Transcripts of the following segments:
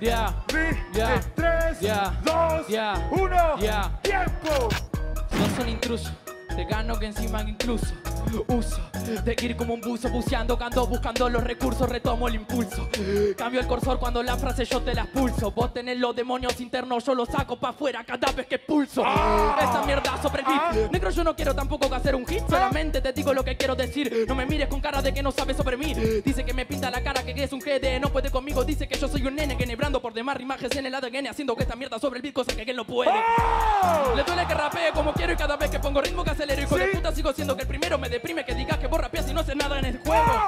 Ya, eh, Tres, Ya. dos, Ya. uno. Ya. ¡Tiempo! no son intrusos. Te gano que encima incluso uso de ir como un buzo buceando, ando buscando los recursos, retomo el impulso. Cambio el cursor cuando la frase yo te la expulso. Vos tenés los demonios internos, yo los saco pa' afuera cada vez que pulso. Esta mierda sobre Ah. Negro, yo no quiero tampoco hacer un hit, solamente te digo lo que quiero decir. No me mires con cara de que no sabes sobre mí. Dice que me pinta la cara, que es un GD, no puede Dice que yo soy un nene que nebrando por demás rimajes en el ADN, haciendo que esta mierda sobre el beat, cosa que él no puede. Le duele que rapee como quiero y cada vez que pongo ritmo que acelero Hijo de Sí. puta sigo siendo que el primero me deprime que digas que vos rapeas y no haces nada en el juego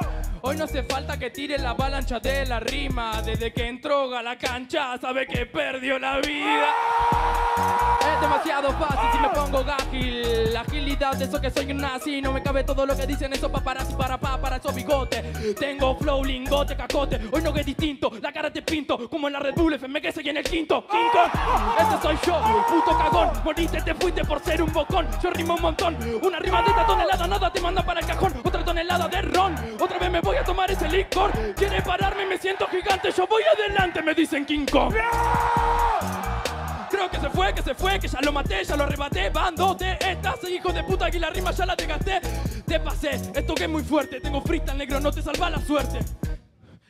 Hoy no hace falta que tire la avalancha de la rima. Desde que entró a la cancha sabe que perdió la vida. Es demasiado fácil si me pongo ágil. La agilidad de eso que soy un nazi. No me cabe todo lo que dicen esos paparazzi. Para pa, para esos bigotes. Tengo flow, lingote, cacote. Hoy no que es distinto, la cara te pinto Como en la Red Bull FM que soy en el quinto. Kong, ese soy yo, puto cagón. Moriste, te fuiste por ser un bocón. Yo rimo un montón, una rima de esta tonelada Nada te manda para el cajón, de ron Otra vez me voy a tomar ese licor Quiere pararme, me siento gigante Yo voy adelante, me dicen King Kong Creo que se fue, que se fue, que ya lo maté, ya lo arrebaté. Bando de estás, hijo de puta, que la rima ya la desgasté. Te pasé, esto que es muy fuerte. Tengo freestyle negro, no te salva la suerte.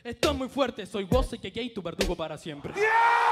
Esto es muy fuerte, soy vos y que gay, tu verdugo para siempre. ¡Yeah!